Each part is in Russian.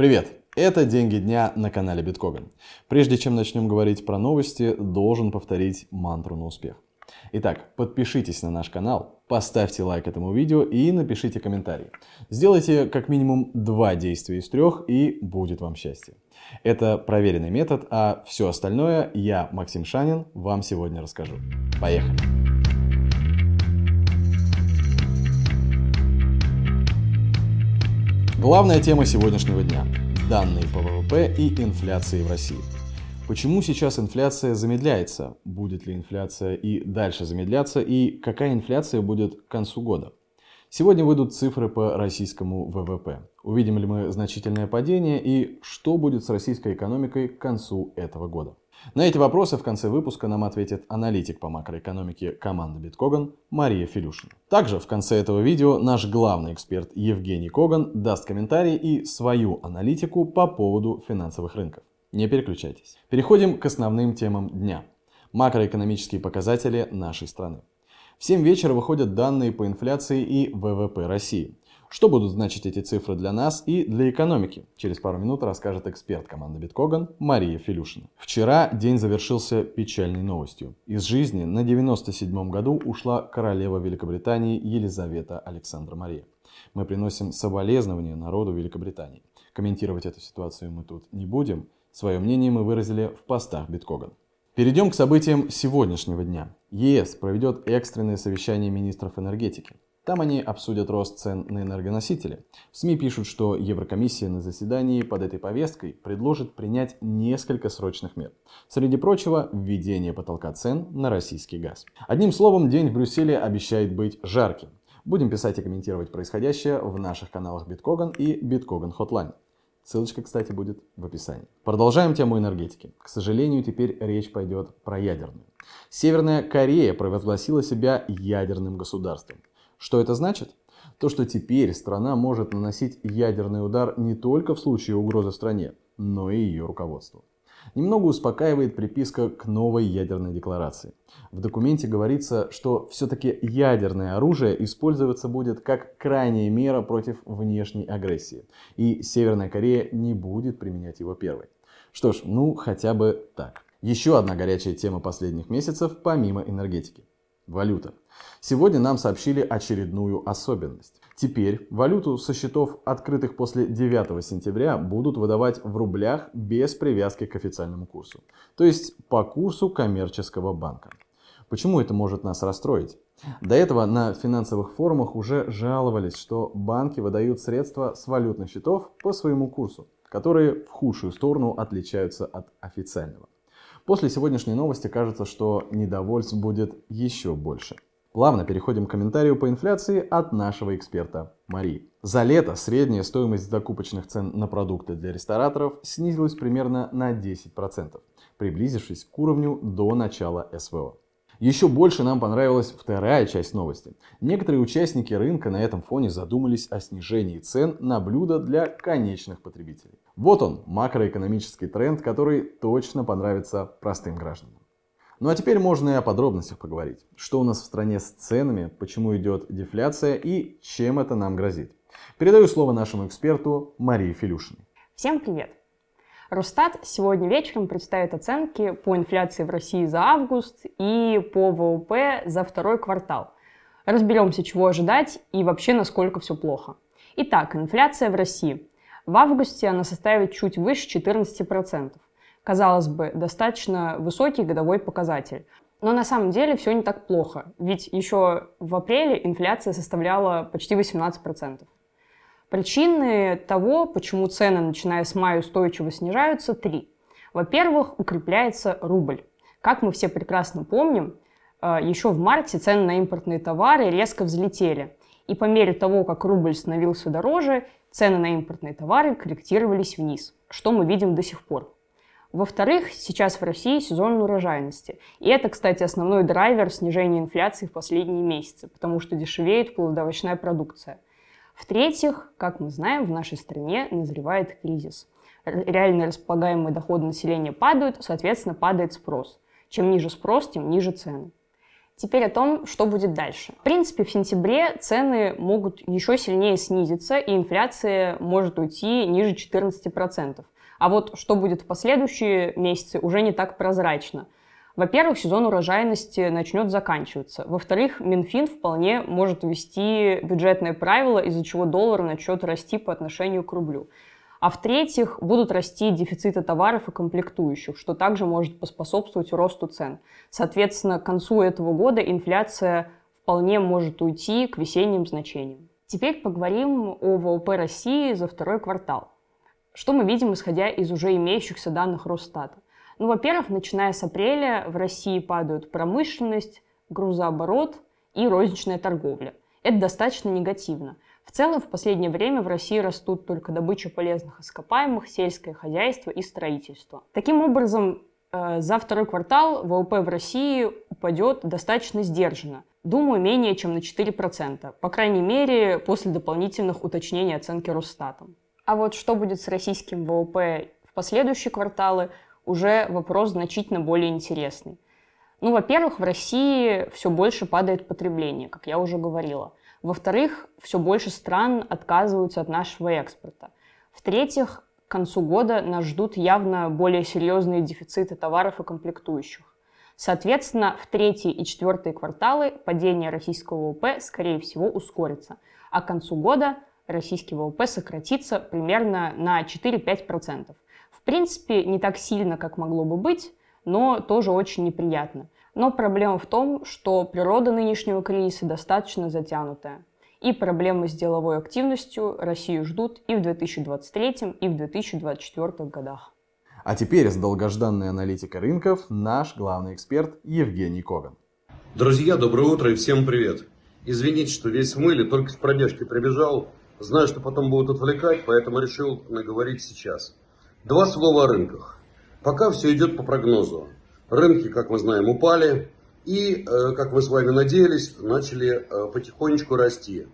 Привет! Это «Деньги дня» на канале Биткоган. Прежде чем начнем говорить про новости, должен повторить мантру на успех. Итак, подпишитесь на наш канал, поставьте лайк этому видео и напишите комментарий. Сделайте как минимум два действия из трех и будет вам счастье. Это проверенный метод, а все остальное я, Максим Шанин, вам сегодня расскажу. Поехали! Главная тема сегодняшнего дня – данные по ВВП и инфляции в России. Почему сейчас инфляция замедляется? Будет ли инфляция и дальше замедляться? И какая инфляция будет к концу года? Сегодня выйдут цифры по российскому ВВП. Увидим ли мы значительное падение и что будет с российской экономикой к концу этого года? На эти вопросы в конце выпуска нам ответит аналитик по макроэкономике команды Биткоган Мария Филюшина. Также в конце этого видео наш главный эксперт Евгений Коган даст комментарий и свою аналитику по поводу финансовых рынков. Не переключайтесь. Переходим к основным темам дня. Макроэкономические показатели нашей страны. В 7 вечера выходят данные по инфляции и ВВП России. Что будут значить эти цифры для нас и для экономики? Через пару минут расскажет эксперт команды Биткоган Мария Филюшина. Вчера день завершился печальной новостью. Из жизни на 97-м году ушла королева Великобритании Елизавета Александра Мария. Мы приносим соболезнования народу Великобритании. Комментировать эту ситуацию мы тут не будем. Свое мнение мы выразили в постах Биткоган. Перейдем к событиям сегодняшнего дня. ЕС проведет экстренное совещание министров энергетики. Там они обсудят рост цен на энергоносители. СМИ пишут, что Еврокомиссия на заседании под этой повесткой предложит принять несколько срочных мер. Среди прочего, введение потолка цен на российский газ. Одним словом, день в Брюсселе обещает быть жарким. Будем писать и комментировать происходящее в наших каналах Биткоган и Биткоган Hotline. Ссылочка, кстати, будет в описании. Продолжаем тему энергетики. К сожалению, теперь речь пойдет про ядерную. Северная Корея провозгласила себя ядерным государством. Что это значит? То, что теперь страна может наносить ядерный удар не только в случае угрозы стране, но и ее руководству. Немного успокаивает приписка к новой ядерной декларации. В документе говорится, что все-таки ядерное оружие использоваться будет как крайняя мера против внешней агрессии, и Северная Корея не будет применять его первой. Что ж, ну хотя бы так. Еще одна горячая тема последних месяцев помимо энергетики. Валюта. Сегодня нам сообщили очередную особенность. Теперь валюту со счетов, открытых после 9 сентября, будут выдавать в рублях без привязки к официальному курсу. То есть по курсу коммерческого банка. Почему это может нас расстроить? До этого на финансовых форумах уже жаловались, что банки выдают средства с валютных счетов по своему курсу, которые в худшую сторону отличаются от официального. После сегодняшней новости кажется, что недовольств будет еще больше. Плавно переходим к комментарию по инфляции от нашего эксперта Марии. За лето средняя стоимость закупочных цен на продукты для рестораторов снизилась примерно на 10%, приблизившись к уровню до начала СВО. Еще больше нам понравилась вторая часть новости. Некоторые участники рынка на этом фоне задумались о снижении цен на блюда для конечных потребителей. Вот он, макроэкономический тренд, который точно понравится простым гражданам. Ну а теперь можно и о подробностях поговорить. Что у нас в стране с ценами, почему идет дефляция и чем это нам грозит. Передаю слово нашему эксперту Марии Филюшиной. Всем привет! Росстат сегодня вечером представит оценки по инфляции в России за август и по ВВП за второй квартал. Разберемся, чего ожидать и вообще, насколько все плохо. Итак, инфляция в России. В августе она составит чуть выше 14% казалось бы, достаточно высокий годовой показатель. Но на самом деле все не так плохо, ведь еще в апреле инфляция составляла почти 18%. Причины того, почему цены, начиная с мая, устойчиво снижаются, три. Во-первых, укрепляется рубль. Как мы все прекрасно помним, э, еще в марте цены на импортные товары резко взлетели. И по мере того, как рубль становился дороже, цены на импортные товары корректировались вниз, что мы видим до сих пор. Во-вторых, сейчас в России сезон урожайности. И это, кстати, основной драйвер снижения инфляции в последние месяцы, потому что дешевеет плодовочная продукция. В-третьих, как мы знаем, в нашей стране назревает кризис. Реально располагаемые доходы населения падают, соответственно, падает спрос. Чем ниже спрос, тем ниже цены. Теперь о том, что будет дальше. В принципе, в сентябре цены могут еще сильнее снизиться, и инфляция может уйти ниже 14%. А вот что будет в последующие месяцы, уже не так прозрачно. Во-первых, сезон урожайности начнет заканчиваться. Во-вторых, Минфин вполне может ввести бюджетные правила, из-за чего доллар начнет расти по отношению к рублю. А в-третьих, будут расти дефициты товаров и комплектующих, что также может поспособствовать росту цен. Соответственно, к концу этого года инфляция вполне может уйти к весенним значениям. Теперь поговорим о ВВП России за второй квартал. Что мы видим, исходя из уже имеющихся данных Росстата? Ну, во-первых, начиная с апреля в России падают промышленность, грузооборот и розничная торговля. Это достаточно негативно – в целом, в последнее время в России растут только добыча полезных ископаемых, сельское хозяйство и строительство. Таким образом, э, за второй квартал ВВП в России упадет достаточно сдержанно. Думаю, менее чем на 4%, по крайней мере, после дополнительных уточнений оценки Росстатом. А вот что будет с российским ВВП в последующие кварталы, уже вопрос значительно более интересный. Ну, во-первых, в России все больше падает потребление, как я уже говорила. Во-вторых, все больше стран отказываются от нашего экспорта. В-третьих, к концу года нас ждут явно более серьезные дефициты товаров и комплектующих. Соответственно, в третий и четвертый кварталы падение российского ВВП, скорее всего, ускорится, а к концу года российский ВВП сократится примерно на 4-5%. В принципе, не так сильно, как могло бы быть, но тоже очень неприятно – но проблема в том, что природа нынешнего кризиса достаточно затянутая. И проблемы с деловой активностью Россию ждут и в 2023, и в 2024 годах. А теперь с долгожданной аналитикой рынков наш главный эксперт Евгений Коган. Друзья, доброе утро и всем привет. Извините, что весь в мыле, только с пробежки прибежал. Знаю, что потом будут отвлекать, поэтому решил наговорить сейчас. Два слова о рынках. Пока все идет по прогнозу. Рынки, как мы знаем, упали и, э, как мы с вами надеялись, начали э, потихонечку расти.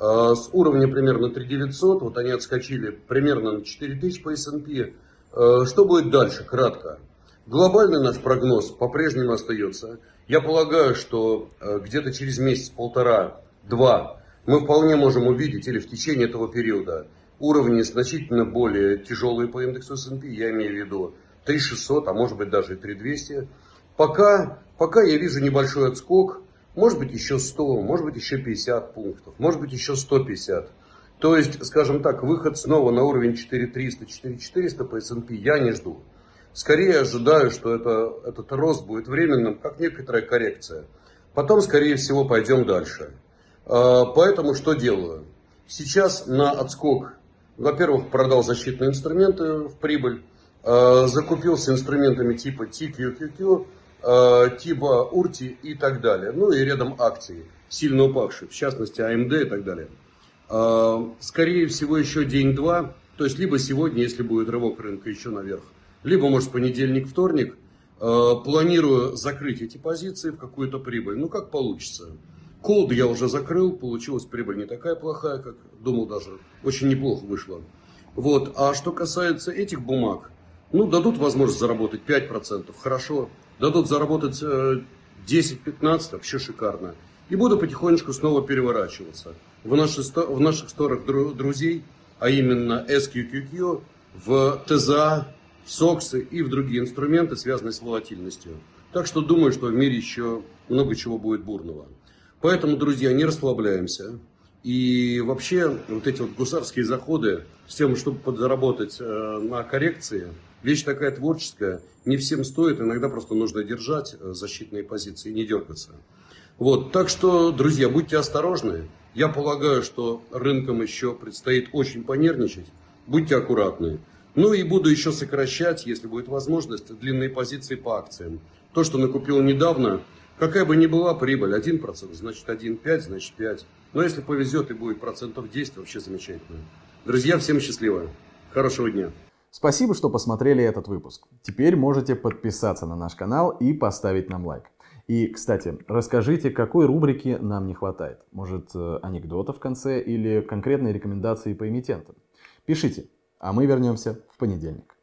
Э, с уровня примерно 3900, вот они отскочили примерно на 4000 по S&P. Что будет дальше? Кратко. Глобальный наш прогноз по-прежнему остается. Я полагаю, что где-то через месяц-полтора-два мы вполне можем увидеть, или в течение этого периода, уровни значительно более тяжелые по индексу S&P, я имею в виду 3600, а может быть даже и 3200. Пока, пока я вижу небольшой отскок, может быть еще 100, может быть еще 50 пунктов, может быть еще 150. То есть, скажем так, выход снова на уровень 4300, 4400 по S&P я не жду. Скорее ожидаю, что это, этот рост будет временным, как некоторая коррекция. Потом, скорее всего, пойдем дальше. А, поэтому что делаю? Сейчас на отскок, во-первых, продал защитные инструменты в прибыль. Э, закупился инструментами типа TQQQ, э, типа Урти и так далее. Ну и рядом акции, сильно упавшие, в частности AMD и так далее. Э, скорее всего, еще день-два, то есть либо сегодня, если будет рывок рынка еще наверх, либо, может, понедельник, вторник, планирую закрыть эти позиции в какую-то прибыль. Ну, как получится. Колд я уже закрыл, получилась прибыль не такая плохая, как думал даже. Очень неплохо вышло. Вот. А что касается этих бумаг, ну, дадут возможность заработать 5%, хорошо. Дадут заработать 10-15%, э, вообще шикарно. И буду потихонечку снова переворачиваться. В, наши, в наших сторах друзей, а именно SQQQ, в ТЗА, в СОКСы и в другие инструменты, связанные с волатильностью. Так что думаю, что в мире еще много чего будет бурного. Поэтому, друзья, не расслабляемся. И вообще вот эти вот гусарские заходы с тем, чтобы подзаработать э, на коррекции, Вещь такая творческая, не всем стоит, иногда просто нужно держать э, защитные позиции не дергаться. Вот, так что, друзья, будьте осторожны. Я полагаю, что рынкам еще предстоит очень понервничать. Будьте аккуратны. Ну и буду еще сокращать, если будет возможность, длинные позиции по акциям. То, что накупил недавно, какая бы ни была прибыль, 1%, значит 1,5, значит 5. Но если повезет и будет процентов 10, вообще замечательно. Друзья, всем счастливо. Хорошего дня. Спасибо, что посмотрели этот выпуск. Теперь можете подписаться на наш канал и поставить нам лайк. И, кстати, расскажите, какой рубрики нам не хватает. Может, э, анекдота в конце или конкретные рекомендации по эмитентам. Пишите, а мы вернемся в понедельник.